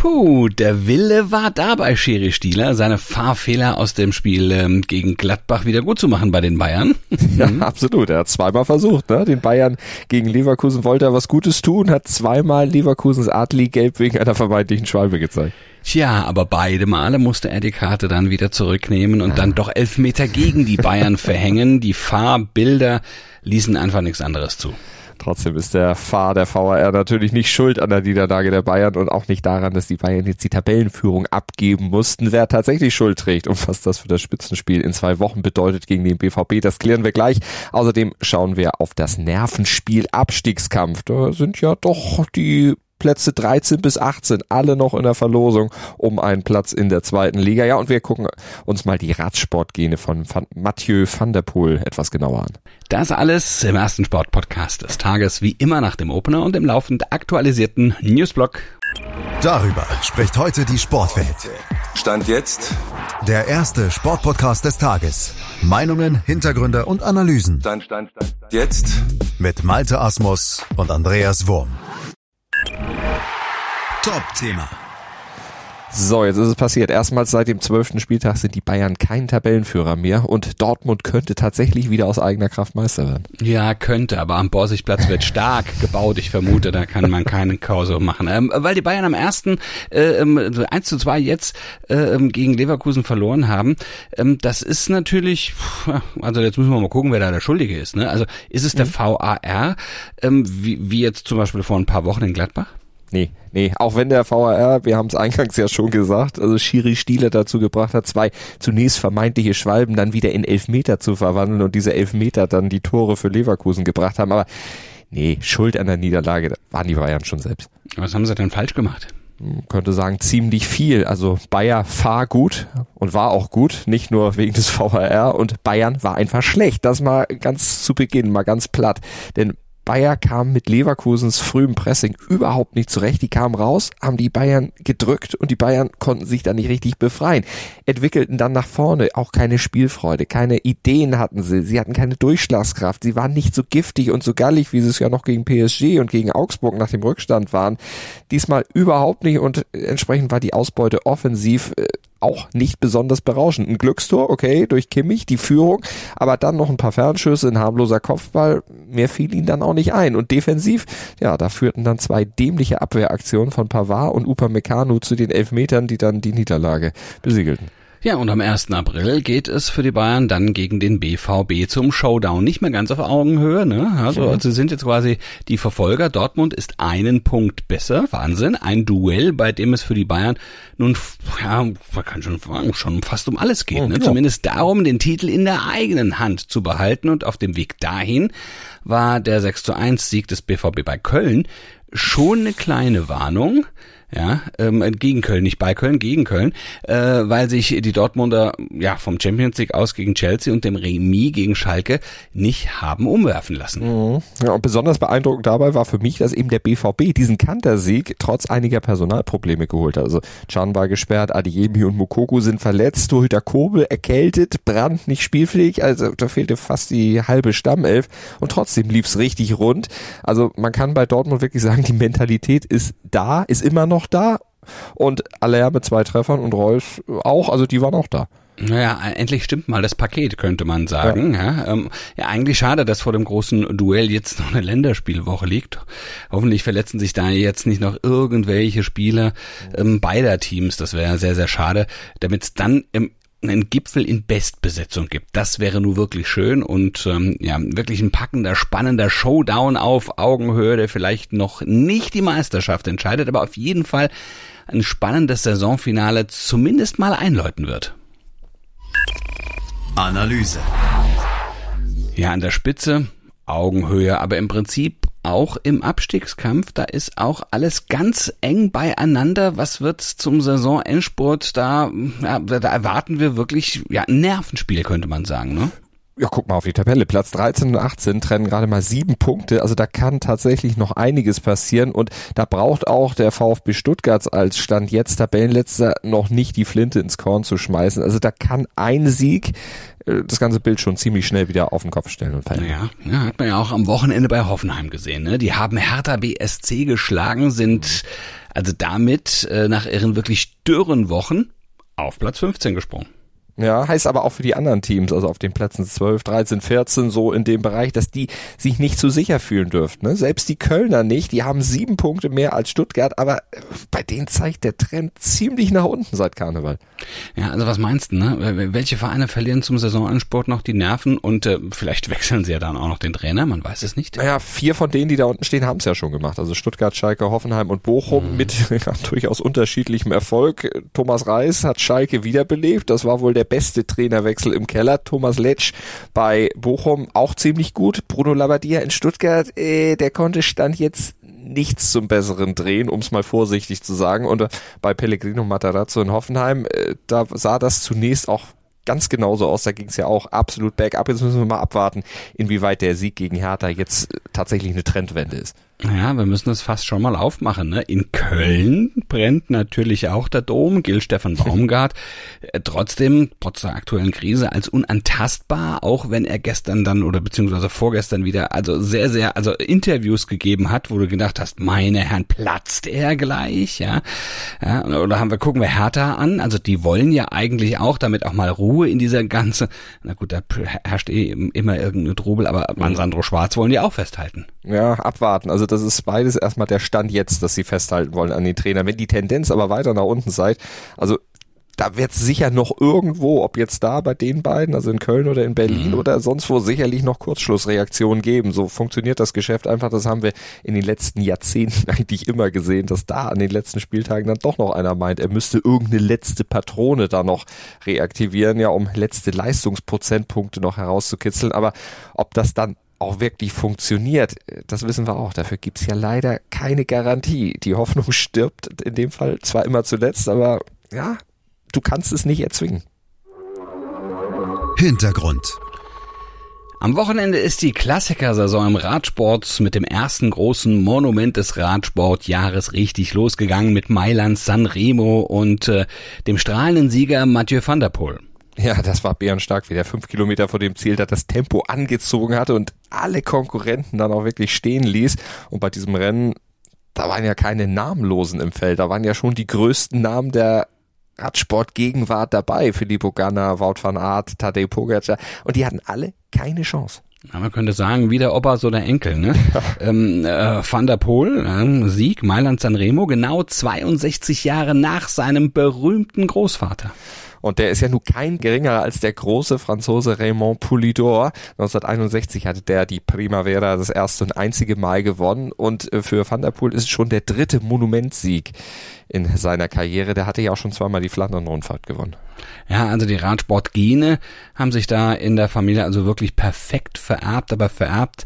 Puh, der Wille war da bei Schiri Stieler, seine Fahrfehler aus dem Spiel ähm, gegen Gladbach wieder gut zu machen bei den Bayern. Ja, absolut. Er hat zweimal versucht, ne? Den Bayern gegen Leverkusen wollte er was Gutes tun, hat zweimal Leverkusens Adli gelb wegen einer vermeintlichen Schwalbe gezeigt. Tja, aber beide Male musste er die Karte dann wieder zurücknehmen und dann doch elf Meter gegen die Bayern verhängen. Die Fahrbilder ließen einfach nichts anderes zu. Trotzdem ist der Fahr der VAR natürlich nicht schuld an der Niederlage der Bayern und auch nicht daran, dass die Bayern jetzt die Tabellenführung abgeben mussten. Wer tatsächlich Schuld trägt und was das für das Spitzenspiel in zwei Wochen bedeutet gegen den BVB, das klären wir gleich. Außerdem schauen wir auf das Nervenspiel Abstiegskampf. Da sind ja doch die Plätze 13 bis 18, alle noch in der Verlosung um einen Platz in der zweiten Liga. Ja, und wir gucken uns mal die Radsportgene von van Mathieu van der Poel etwas genauer an. Das alles im ersten Sportpodcast des Tages, wie immer nach dem Opener und im laufend aktualisierten Newsblog. Darüber spricht heute die Sportwelt. Stand jetzt Der erste Sportpodcast des Tages. Meinungen, Hintergründe und Analysen Stand, Stand, Stand, jetzt mit Malte Asmus und Andreas Wurm. Top-Thema. So, jetzt ist es passiert. Erstmals seit dem zwölften Spieltag sind die Bayern kein Tabellenführer mehr und Dortmund könnte tatsächlich wieder aus eigener Kraft Meister werden. Ja, könnte, aber am Borsigplatz wird stark gebaut. Ich vermute, da kann man keine Kause machen. Ähm, weil die Bayern am ersten äh, 1 ähm, zu 2 jetzt äh, ähm, gegen Leverkusen verloren haben. Ähm, das ist natürlich, also jetzt müssen wir mal gucken, wer da der Schuldige ist. Ne? Also ist es der mhm. VAR, ähm, wie, wie jetzt zum Beispiel vor ein paar Wochen in Gladbach? Nee, nee, auch wenn der VAR, wir haben es eingangs ja schon gesagt, also Schiri Stieler dazu gebracht hat, zwei zunächst vermeintliche Schwalben dann wieder in Elfmeter zu verwandeln und diese Elfmeter dann die Tore für Leverkusen gebracht haben. Aber nee, Schuld an der Niederlage waren die Bayern schon selbst. Was haben sie denn falsch gemacht? Man könnte sagen, ziemlich viel. Also Bayer fahr gut und war auch gut, nicht nur wegen des VAR und Bayern war einfach schlecht. Das mal ganz zu Beginn, mal ganz platt. Denn Bayer kam mit Leverkusens frühem Pressing überhaupt nicht zurecht. Die kamen raus, haben die Bayern gedrückt und die Bayern konnten sich da nicht richtig befreien. Entwickelten dann nach vorne auch keine Spielfreude, keine Ideen hatten sie, sie hatten keine Durchschlagskraft, sie waren nicht so giftig und so gallig, wie sie es ja noch gegen PSG und gegen Augsburg nach dem Rückstand waren. Diesmal überhaupt nicht und entsprechend war die Ausbeute offensiv äh, auch nicht besonders berauschend. Ein Glückstor, okay, durch Kimmich, die Führung, aber dann noch ein paar Fernschüsse, ein harmloser Kopfball, mehr fiel ihnen dann auch nicht ein. Und defensiv, ja, da führten dann zwei dämliche Abwehraktionen von Pavard und Upamecano zu den Elfmetern, die dann die Niederlage besiegelten. Ja, und am 1. April geht es für die Bayern dann gegen den BVB zum Showdown. Nicht mehr ganz auf Augenhöhe, ne? Also, also sie sind jetzt quasi die Verfolger. Dortmund ist einen Punkt besser. Wahnsinn. Ein Duell, bei dem es für die Bayern nun, ja, man kann schon sagen, schon fast um alles geht. Ne? Ja. Zumindest darum, den Titel in der eigenen Hand zu behalten. Und auf dem Weg dahin war der 6 zu 1 Sieg des BVB bei Köln schon eine kleine Warnung ja, ähm, gegen Köln, nicht bei Köln, gegen Köln, äh, weil sich die Dortmunder ja vom Champions League aus gegen Chelsea und dem Remis gegen Schalke nicht haben umwerfen lassen. Mhm. Ja, und besonders beeindruckend dabei war für mich, dass eben der BVB diesen Kantersieg trotz einiger Personalprobleme geholt hat. Also Can war gesperrt, Adiemi und Mokoko sind verletzt, Torhüter Kobel erkältet, Brand nicht spielfähig, also da fehlte fast die halbe Stammelf und trotzdem lief's richtig rund. Also man kann bei Dortmund wirklich sagen, die Mentalität ist da, ist immer noch noch da und Aller mit zwei Treffern und Reus auch, also die waren auch da. Naja, endlich stimmt mal das Paket, könnte man sagen. Ja. Ja, ähm, ja, eigentlich schade, dass vor dem großen Duell jetzt noch eine Länderspielwoche liegt. Hoffentlich verletzen sich da jetzt nicht noch irgendwelche Spieler ähm, beider Teams. Das wäre sehr, sehr schade, damit es dann im einen Gipfel in Bestbesetzung gibt. Das wäre nur wirklich schön und ähm, ja, wirklich ein packender, spannender Showdown auf Augenhöhe, der vielleicht noch nicht die Meisterschaft entscheidet, aber auf jeden Fall ein spannendes Saisonfinale zumindest mal einläuten wird. Analyse. Ja, an der Spitze Augenhöhe, aber im Prinzip auch im Abstiegskampf, da ist auch alles ganz eng beieinander. Was wird zum Saisonendspurt? Da, ja, da erwarten wir wirklich ja, ein Nervenspiel, könnte man sagen, ne? Ja, guck mal auf die Tabelle. Platz 13 und 18 trennen gerade mal sieben Punkte. Also da kann tatsächlich noch einiges passieren und da braucht auch der VfB Stuttgart als Stand jetzt Tabellenletzter noch nicht die Flinte ins Korn zu schmeißen. Also da kann ein Sieg äh, das ganze Bild schon ziemlich schnell wieder auf den Kopf stellen und verändern. Ja, ja, hat man ja auch am Wochenende bei Hoffenheim gesehen. Ne? Die haben Hertha BSC geschlagen, sind Also damit äh, nach ihren wirklich dürren Wochen auf Platz 15 gesprungen. Ja, heißt aber auch für die anderen Teams, also auf den Plätzen 12, 13, 14, so in dem Bereich, dass die sich nicht so sicher fühlen dürften. Ne? Selbst die Kölner nicht, die haben sieben Punkte mehr als Stuttgart, aber bei denen zeigt der Trend ziemlich nach unten seit Karneval. Ja, also was meinst du, ne? Welche Vereine verlieren zum Saisonansport noch die Nerven und äh, vielleicht wechseln sie ja dann auch noch den Trainer, man weiß es nicht. Naja, vier von denen, die da unten stehen, haben es ja schon gemacht. Also Stuttgart, Schalke, Hoffenheim und Bochum mhm. mit ja, durchaus unterschiedlichem Erfolg. Thomas Reis hat Schalke wiederbelebt, das war wohl der beste Trainerwechsel im Keller. Thomas Letsch bei Bochum auch ziemlich gut. Bruno Labbadia in Stuttgart, äh, der konnte Stand jetzt nichts zum Besseren drehen, um es mal vorsichtig zu sagen. Und äh, bei Pellegrino Matarazzo in Hoffenheim, äh, da sah das zunächst auch ganz genauso aus. Da ging es ja auch absolut bergab. Jetzt müssen wir mal abwarten, inwieweit der Sieg gegen Hertha jetzt äh, tatsächlich eine Trendwende ist. Ja, wir müssen das fast schon mal aufmachen. Ne? In Köln brennt natürlich auch der Dom, gilt Stefan Baumgart. Äh, trotzdem, trotz der aktuellen Krise, als unantastbar, auch wenn er gestern dann oder beziehungsweise vorgestern wieder also sehr, sehr, also Interviews gegeben hat, wo du gedacht hast, meine Herren, platzt er gleich, ja. ja oder haben wir, gucken wir Hertha an, also die wollen ja eigentlich auch, damit auch mal Ruhe in dieser ganze, na gut, da herrscht eh immer irgendeine Trubel, aber an Sandro Schwarz wollen die auch festhalten. Ja, abwarten. Also das ist beides erstmal der Stand jetzt, dass sie festhalten wollen an den Trainer. Wenn die Tendenz aber weiter nach unten seid, also da wird es sicher noch irgendwo, ob jetzt da bei den beiden, also in Köln oder in Berlin mhm. oder sonst wo, sicherlich noch Kurzschlussreaktionen geben. So funktioniert das Geschäft einfach. Das haben wir in den letzten Jahrzehnten eigentlich immer gesehen, dass da an den letzten Spieltagen dann doch noch einer meint, er müsste irgendeine letzte Patrone da noch reaktivieren, ja, um letzte Leistungsprozentpunkte noch herauszukitzeln. Aber ob das dann auch wirklich funktioniert, das wissen wir auch. Dafür gibt's ja leider keine Garantie. Die Hoffnung stirbt in dem Fall zwar immer zuletzt, aber ja, du kannst es nicht erzwingen. Hintergrund. Am Wochenende ist die Klassikersaison im Radsport mit dem ersten großen Monument des Radsportjahres richtig losgegangen mit Mailand Sanremo und äh, dem strahlenden Sieger Mathieu van der Poel. Ja, das war bärenstark, wie der fünf Kilometer vor dem Ziel da das Tempo angezogen hatte und alle Konkurrenten dann auch wirklich stehen ließ. Und bei diesem Rennen, da waren ja keine Namenlosen im Feld, da waren ja schon die größten Namen der Radsport-Gegenwart dabei. Filippo Ganna, Wout van Aert, Tadej Pogacar. Und die hatten alle keine Chance. Ja, man könnte sagen, wie der Opa, so der Enkel. Ne? ähm, äh, Van der Poel, äh, Sieg, Mailand Sanremo, genau 62 Jahre nach seinem berühmten Großvater. Und der ist ja nun kein geringerer als der große Franzose Raymond Poulidor. 1961 hatte der die Primavera das erste und einzige Mal gewonnen. Und äh, für Van der Poel ist es schon der dritte Monumentsieg in seiner Karriere. Der hatte ja auch schon zweimal die Flandern-Rundfahrt gewonnen. Ja, also die Radsportgene haben sich da in der Familie also wirklich perfekt vererbt, aber vererbt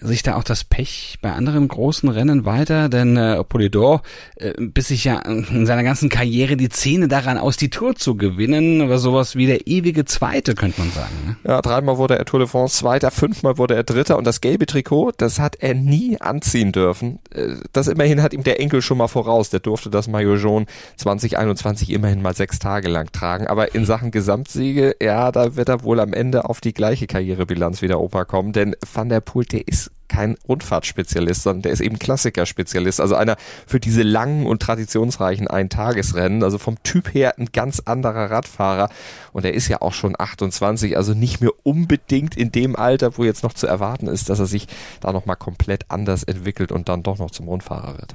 sich da auch das Pech bei anderen großen Rennen weiter, denn äh, Polidor äh, biss sich ja in seiner ganzen Karriere die Zähne daran aus, die Tour zu gewinnen, aber sowas wie der ewige Zweite, könnte man sagen. Ne? Ja, dreimal wurde er Tour de France Zweiter, fünfmal wurde er Dritter und das gelbe Trikot, das hat er nie anziehen dürfen. Äh, das immerhin hat ihm der Enkel schon mal voraus, der durfte das Maillot jaune 2021 immerhin mal sechs Tage lang tragen, aber in Sachen Gesamtsiege, ja, da wird er wohl am Ende auf die gleiche Karrierebilanz wie der Opa kommen, denn Van der Poel, der ist kein Rundfahrtspezialist, sondern der ist eben Klassikerspezialist. Also einer für diese langen und traditionsreichen Eintagesrennen. Also vom Typ her ein ganz anderer Radfahrer. Und er ist ja auch schon 28, also nicht mehr unbedingt in dem Alter, wo jetzt noch zu erwarten ist, dass er sich da nochmal komplett anders entwickelt und dann doch noch zum Rundfahrer wird.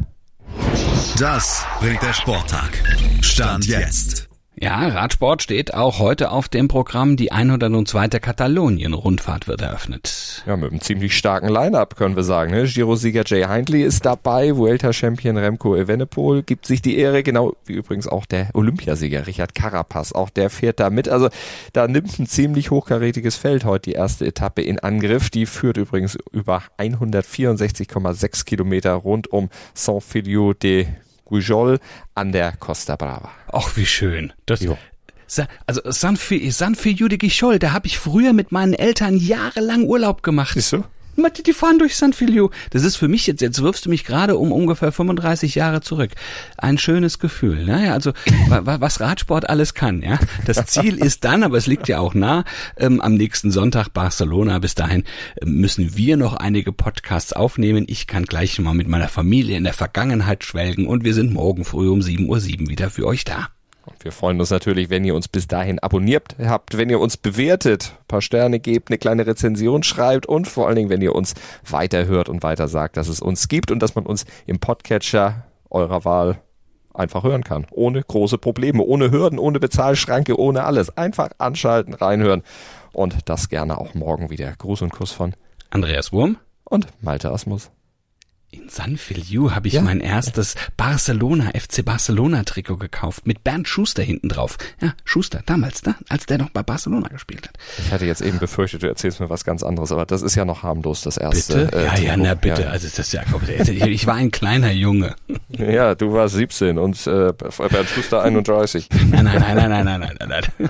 Das bringt der Sporttag. Stand jetzt. Ja, Radsport steht auch heute auf dem Programm. Die 102. Katalonien-Rundfahrt wird eröffnet. Ja, mit einem ziemlich starken Line-Up können wir sagen. Ne? Giro-Sieger Jay Hindley ist dabei, Vuelta-Champion Remco Evenepoel gibt sich die Ehre, genau wie übrigens auch der Olympiasieger Richard Carapaz. Auch der fährt da mit. Also da nimmt ein ziemlich hochkarätiges Feld heute die erste Etappe in Angriff. Die führt übrigens über 164,6 Kilometer rund um Saint-Filiou de Gujol an der Costa Brava. Ach, wie schön. Das, jo. also San, San Filiu de Gijol, da habe ich früher mit meinen Eltern jahrelang Urlaub gemacht. Siehst du? Die fahren durch St. Filio. Das ist für mich jetzt, jetzt wirfst du mich gerade um ungefähr 35 Jahre zurück. Ein schönes Gefühl. Naja, also was Radsport alles kann. Ja, Das Ziel ist dann, aber es liegt ja auch nah, ähm, am nächsten Sonntag Barcelona. Bis dahin ähm, müssen wir noch einige Podcasts aufnehmen. Ich kann gleich mal mit meiner Familie in der Vergangenheit schwelgen und wir sind morgen früh um 7.07 Uhr wieder für euch da. Und wir freuen uns natürlich, wenn ihr uns bis dahin abonniert habt, wenn ihr uns bewertet, paar Sterne gebt, eine kleine Rezension schreibt und vor allen Dingen, wenn ihr uns weiterhört und weiter sagt, dass es uns gibt und dass man uns im Podcatcher eurer Wahl einfach hören kann. Ohne große Probleme, ohne Hürden, ohne Bezahlschranke, ohne alles. Einfach anschalten, reinhören und das gerne auch morgen wieder. Gruß und Kuss von Andreas Wurm und Malte Asmus. In San Feliu habe ich ja. mein erstes Barcelona, FC Barcelona Trikot gekauft mit Bernd Schuster hinten drauf. Ja, Schuster, damals, da, als der noch bei Barcelona gespielt hat. Ich hatte jetzt eben befürchtet, du erzählst mir was ganz anderes, aber das ist ja noch harmlos, das erste. Bitte? Äh, ja, ja, na bitte. Ja. Also das ist ja, ich war ein kleiner Junge. Ja, du warst 17 und äh, Bernd Schuster 31. Nein, nein, nein, nein, nein, nein, nein, nein.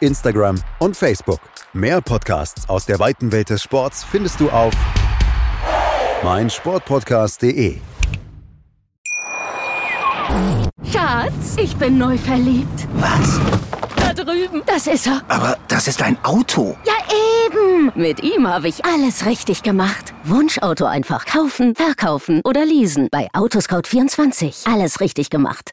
Instagram und Facebook. Mehr Podcasts aus der weiten Welt des Sports findest du auf meinsportpodcast.de. Schatz, ich bin neu verliebt. Was? Da drüben. Das ist er. Aber das ist ein Auto. Ja, eben. Mit ihm habe ich alles richtig gemacht. Wunschauto einfach kaufen, verkaufen oder leasen. Bei Autoscout24. Alles richtig gemacht.